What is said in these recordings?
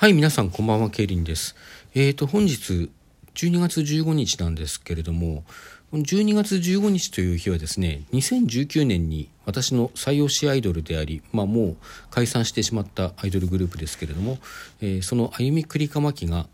はい、皆さんこんばんは、ケイリンです。えーと、本日、12月15日なんですけれども、12月15日という日はですね、2019年に私の最推しアイドルであり、まあもう解散してしまったアイドルグループですけれども、えー、そのあゆみくりかまきが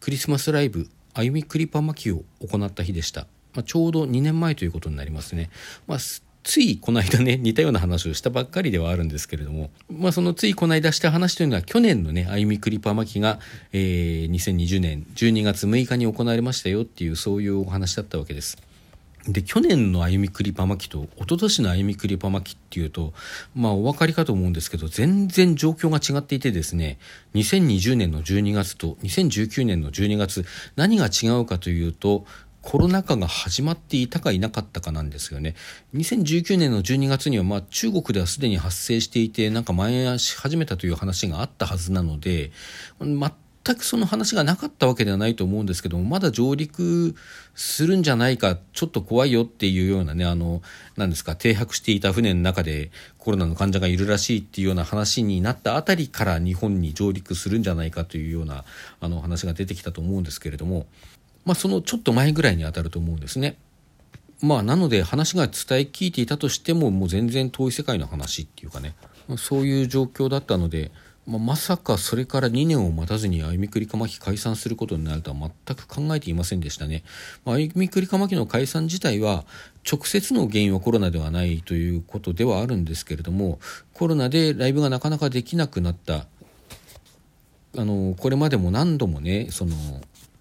クリスマスライブ、あゆみくりぱまきを行った日でした。まあ、ちょうど2年前ということになりますね。まあついこの間ね、似たような話をしたばっかりではあるんですけれども、まあそのついこの間した話というのは去年のね、あゆみクリパー巻きが、えー、2020年12月6日に行われましたよっていうそういうお話だったわけです。で、去年のあゆみクリパ巻きと一昨年のあゆみクリパ巻きっていうと、まあお分かりかと思うんですけど、全然状況が違っていてですね、2020年の12月と2019年の12月、何が違うかというと、コロナ禍が始まっていたかいなかったかなんですよね。2019年の12月には、まあ、中国ではすでに発生していて、なんか蔓延し始めたという話があったはずなので、全くその話がなかったわけではないと思うんですけども、まだ上陸するんじゃないか、ちょっと怖いよっていうようなね、あの、なんですか、停泊していた船の中でコロナの患者がいるらしいっていうような話になったあたりから日本に上陸するんじゃないかというような、あの話が出てきたと思うんですけれども、まあ、そのちょっと前ぐらいにあたると思うんですね。まあ、なので話が伝え聞いていたとしてももう全然遠い世界の話っていうかねそういう状況だったので、まあ、まさかそれから2年を待たずにあゆみくりかまき解散することになるとは全く考えていませんでしたね。まあゆみくりかまきの解散自体は直接の原因はコロナではないということではあるんですけれどもコロナでライブがなかなかできなくなったあのこれまでも何度もねその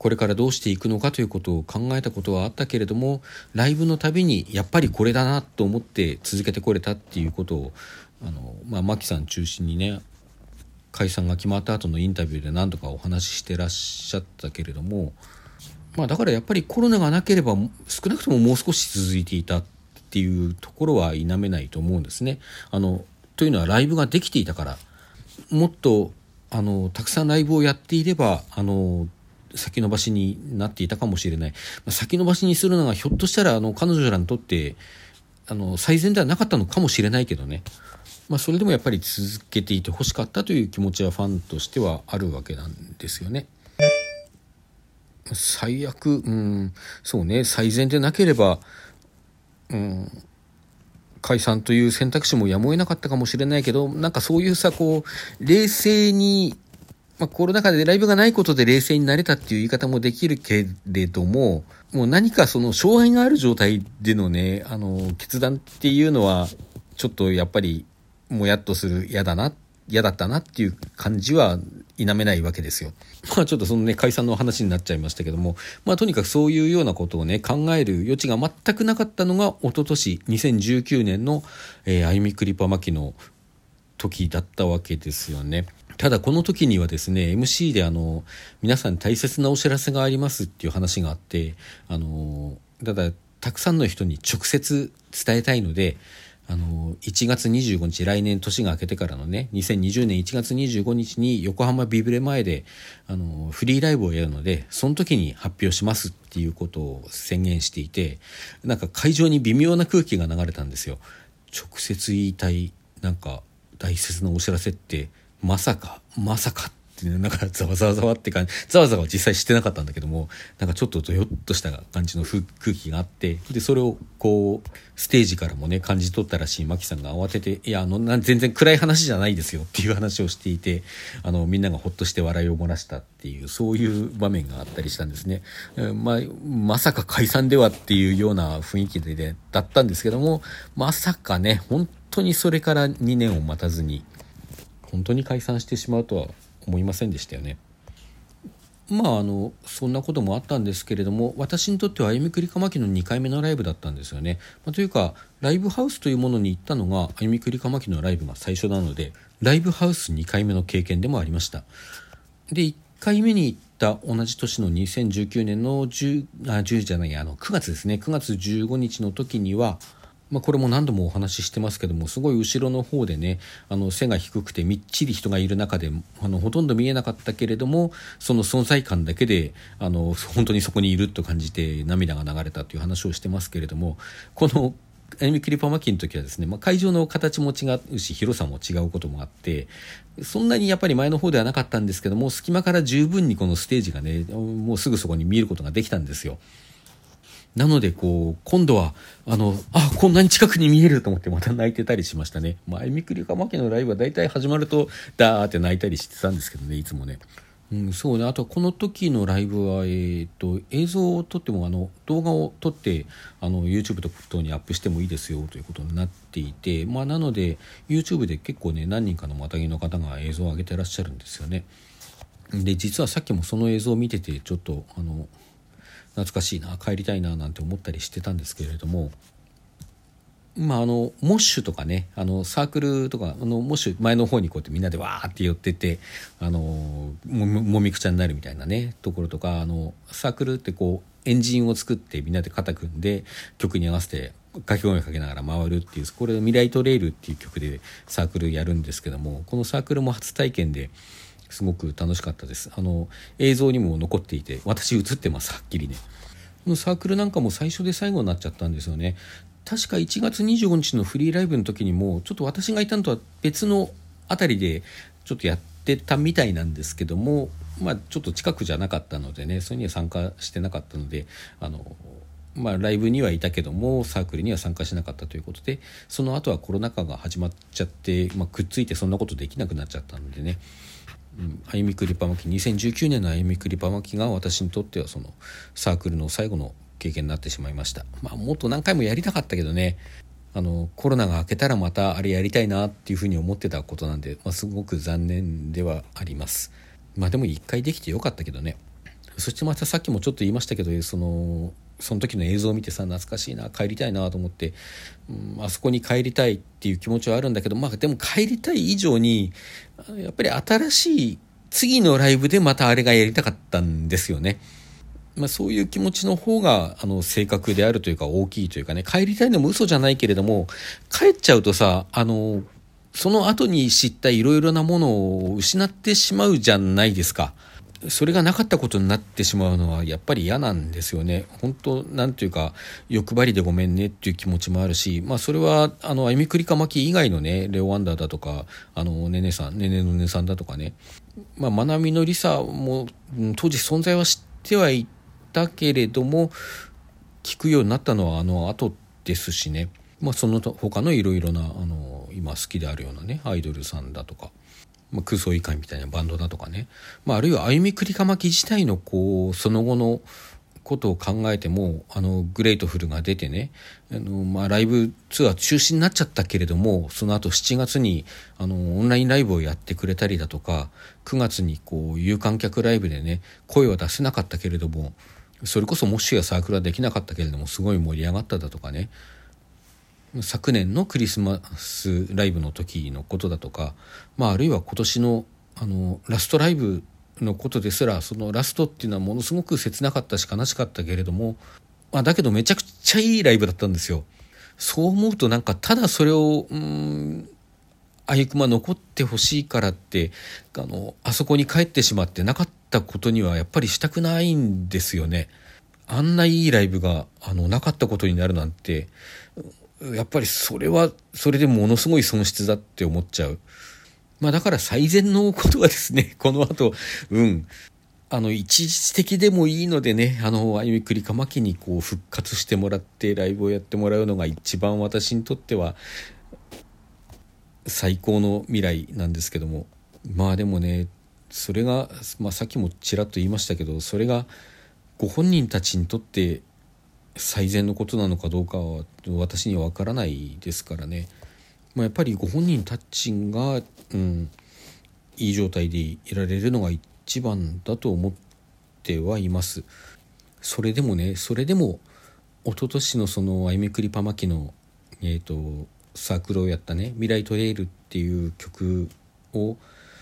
これからどうしていくのかということを考えたことはあったけれどもライブのたびにやっぱりこれだなと思って続けてこれたっていうことをあの、まあ、マキさん中心にね解散が決まった後のインタビューで何度かお話ししてらっしゃったけれども、まあ、だからやっぱりコロナがなければ少なくとももう少し続いていたっていうところは否めないと思うんですね。あのというのはライブができていたからもっとあのたくさんライブをやっていればあの先延ばしになっていたかもしれない。先延ばしにするのがひょっとしたらあの彼女らにとってあの最善ではなかったのかもしれないけどね。まあ、それでもやっぱり続けていてほしかったという気持ちはファンとしてはあるわけなんですよね。最悪、うん、そうね、最善でなければ、うん、解散という選択肢もやむを得なかったかもしれないけど、なんかそういうさ、こう、冷静にまあ、コロナ禍でライブがないことで冷静になれたっていう言い方もできるけれども、もう何かその障害がある状態でのね、あの、決断っていうのは、ちょっとやっぱり、もやっとする、嫌だな、嫌だったなっていう感じは否めないわけですよ。まあちょっとそのね、解散の話になっちゃいましたけども、まあとにかくそういうようなことをね、考える余地が全くなかったのが、一昨年2019年の、えー、あゆみくりぱまきの時だったわけですよね。ただこの時にはですね MC であの皆さん大切なお知らせがありますっていう話があってあのただたくさんの人に直接伝えたいのであの1月25日来年年が明けてからのね2020年1月25日に横浜ビブレ前であのフリーライブをやるのでその時に発表しますっていうことを宣言していてなんか会場に微妙な空気が流れたんですよ。直接言いたいなんか大切なお知らせってまさか、まさかってね、なんかざわざわざわって感じ、ざわざわ実際してなかったんだけども、なんかちょっとドヨッとした感じの空気があって、で、それをこう、ステージからもね、感じ取ったらしいマキさんが慌てて、いや、あの、全然暗い話じゃないですよっていう話をしていて、あの、みんながほっとして笑いを漏らしたっていう、そういう場面があったりしたんですね。まあ、まさか解散ではっていうような雰囲気で、ね、だったんですけども、まさかね、本当にそれから2年を待たずに、本当に解散してしまうとは思いませんでしたよね。まああのそんなこともあったんですけれども私にとっては歩みくりかまきの2回目のライブだったんですよね。まあ、というかライブハウスというものに行ったのが歩みくりかまきのライブが最初なのでライブハウス2回目の経験でもありました。で1回目に行った同じ年の2019年の 10, あ10じゃないあの9月ですね9月15日の時にはまあ、これも何度もお話ししてますけどもすごい後ろの方でねあの背が低くてみっちり人がいる中であのほとんど見えなかったけれどもその存在感だけであの本当にそこにいると感じて涙が流れたという話をしてますけれどもこのあゆみクリパマキの時はですね、まあ、会場の形も違うし広さも違うこともあってそんなにやっぱり前の方ではなかったんですけども隙間から十分にこのステージがねもうすぐそこに見えることができたんですよ。なので、こう、今度は、あの、あ、こんなに近くに見えると思ってまた泣いてたりしましたね。まあ、あゆみくりかまきのライブは大体始まると、ダーって泣いたりしてたんですけどね、いつもね。うん、そうね。あと、この時のライブは、えっ、と、映像を撮っても、あの、動画を撮って、あの、YouTube と等にアップしてもいいですよということになっていて、まあ、なので、YouTube で結構ね、何人かのまたぎの方が映像を上げてらっしゃるんですよね。で、実はさっきもその映像を見てて、ちょっと、あの、懐かしいな帰りたいななんて思ったりしてたんですけれども。まああのモッシュとかねあのサークルとかあのモッシュ前の方にこうやってみんなでわーって寄っててあのもみくちゃになるみたいなねところとかあのサークルってこうエンジンを作ってみんなで肩組んで曲に合わせて掛け声をかけながら回るっていうこれ「未来トレイル」っていう曲でサークルやるんですけどもこのサークルも初体験ですごく楽しかったです。あの映像にも残っていて私映ってますはっきりね。このサークルなんかも最初で最後になっちゃったんですよね。確か1月25日のフリーライブの時にもちょっと私がいたのとは別の辺りでちょっとやってたみたいなんですけどもまあちょっと近くじゃなかったのでねそれには参加してなかったのであのまあ、ライブにはいたけどもサークルには参加しなかったということでその後はコロナ禍が始まっちゃって、まあ、くっついてそんなことできなくなっちゃったのでね。あゆみくりパ巻き2019年のあゆみくりパ巻きが私にとってはそのサークルの最後の経験になってしまいました。まあもっと何回もやりたかったけどね。あのコロナが明けたらまたあれやりたいなっていうふうに思ってたことなんで、まあ、すごく残念ではあります。まあでも一回できてよかったけどね。そしてまたさっきもちょっと言いましたけどそのその時の映像を見てさ懐かしいな帰りたいなと思って、うん、あそこに帰りたいっていう気持ちはあるんだけどまあでも帰りたい以上にやっぱり新しい次のライブでまたあれがやりたかったんですよね。まあ、そういう気持ちの方があの正確であるというか大きいというかね帰りたいのも嘘じゃないけれども帰っちゃうとさあのその後に知ったいろいろなものを失ってしまうじゃないですか。それがなかったことになってしまうのはやっぱり嫌なんですよね。本当なんていうか欲張りでごめんねっていう気持ちもあるし、まあそれはあのあゆみくりかまき以外のねレオワンダーだとかあのねねさんねねのねさんだとかね、まあまなみのりさも当時存在は知ってはいたけれども聞くようになったのはあの後ですしね。まあその他のいろいろなあの今好きであるようなねアイドルさんだとか。まあ、空想以下みたいなバンドだとかね、まあ、あるいは歩みくりかまき自体のこうその後のことを考えてもあのグレートフルが出てねあの、まあ、ライブツアー中止になっちゃったけれどもその後7月にあのオンラインライブをやってくれたりだとか9月にこう有観客ライブでね声は出せなかったけれどもそれこそもしやサークルはできなかったけれどもすごい盛り上がっただとかね。昨年のクリスマスライブの時のことだとか、まあ、あるいは今年のあのラストライブのことですらそのラストっていうのはものすごく切なかったし悲しかったけれども、まあ、だけどめちゃくちゃいいライブだったんですよ。そう思うとなんかただそれをうんあゆくま残ってほしいからってあのあそこに帰ってしまってなかったことにはやっぱりしたくないんですよね。あんないいライブがあのなかったことになるなんてやっぱりそれはそれでものすごい損失だって思っちゃう。まあだから最善のことはですね、この後、うん、あの、一時的でもいいのでね、あの、あゆみくりかまきにこう復活してもらってライブをやってもらうのが一番私にとっては最高の未来なんですけども。まあでもね、それが、まあさっきもちらっと言いましたけど、それがご本人たちにとって最善のことなのかどうかは私には分からないですからね、まあ、やっぱりご本人たちが、うん、いい状態でいられるのが一番だと思ってはいます。それでもねそれでも一昨年のその「あゆみくりパマキの」えーと、サークルをやったね「未来トレイル」っていう曲を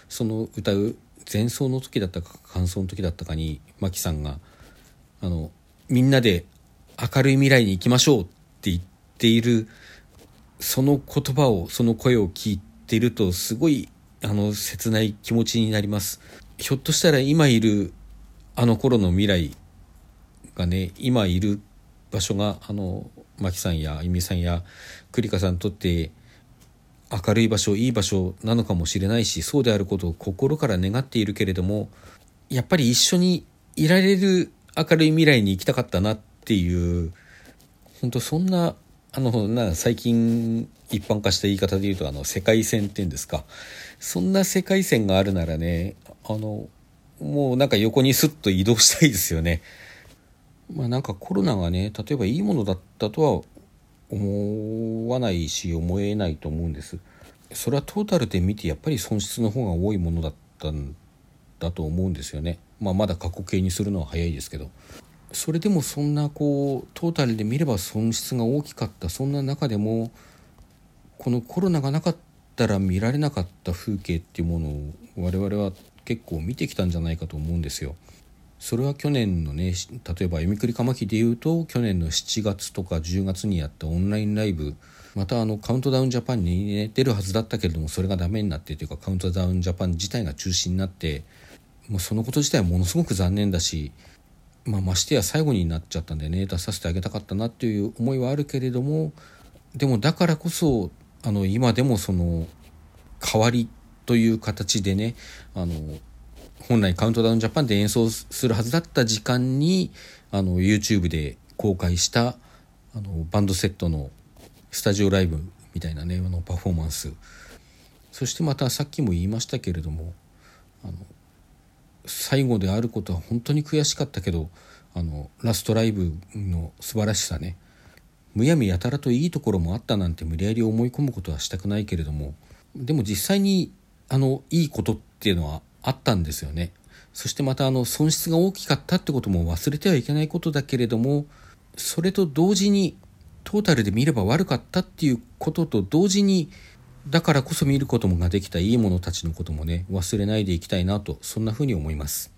その歌う前奏の時だったか感想の時だったかにマキさんがあのみんなで明るい未来に行きましょうって言っているその言葉をその声を聞いているとすごいあの切ない気持ちになります。ひょっとしたら今いるあの頃の未来がね今いる場所があのマキさんやあゆみさんや栗花さんにとって明るい場所いい場所なのかもしれないしそうであることを心から願っているけれどもやっぱり一緒にいられる明るい未来に行きたかったなっていう本当そんなあのな最近一般化した言い方で言うとあの世界線っていうんですかそんな世界線があるならねあのもうなんか横にスッと移動したいですよね。まあなんかコロナがね例えばいいものだったとは思わないし思えないと思うんです。それはトータルで見てやっぱり損失の方が多いものだったんだと思うんですよね。まあまだ過去形にするのは早いですけど。それでもそんなこうトータルで見れば損失が大きかったそんな中でもこのコロナがなかったら見られなかった風景っていうものを我々は結構見てきたんじゃないかと思うんですよ。それは去年のね例えば「読みくりかまき」でいうと去年の7月とか10月にやったオンラインライブまたあのカウントダウンジャパンに、ね、出るはずだったけれどもそれがダメになってというかカウントダウンジャパン自体が中止になってもうそのこと自体はものすごく残念だし、まあ、ましてや最後になっちゃったんでね出させてあげたかったなっていう思いはあるけれどもでもだからこそあの今でもその代わりという形でねあの本来カウントダウンジャパンで演奏するはずだった時間にあの YouTube で公開したあのバンドセットのスタジオライブみたいなねあのパフォーマンス。そしてまたさっきも言いましたけれどもあの最後であることは本当に悔しかったけどあのラストライブの素晴らしさねむやみやたらといいところもあったなんて無理やり思い込むことはしたくないけれどもでも実際にあのいいことっていうのはあったんですよね。そしてまたあの損失が大きかったってことも忘れてはいけないことだけれどもそれと同時にトータルで見れば悪かったっていうことと同時にだからこそ見ることもができたいいものたちのこともね忘れないでいきたいなとそんなふうに思います。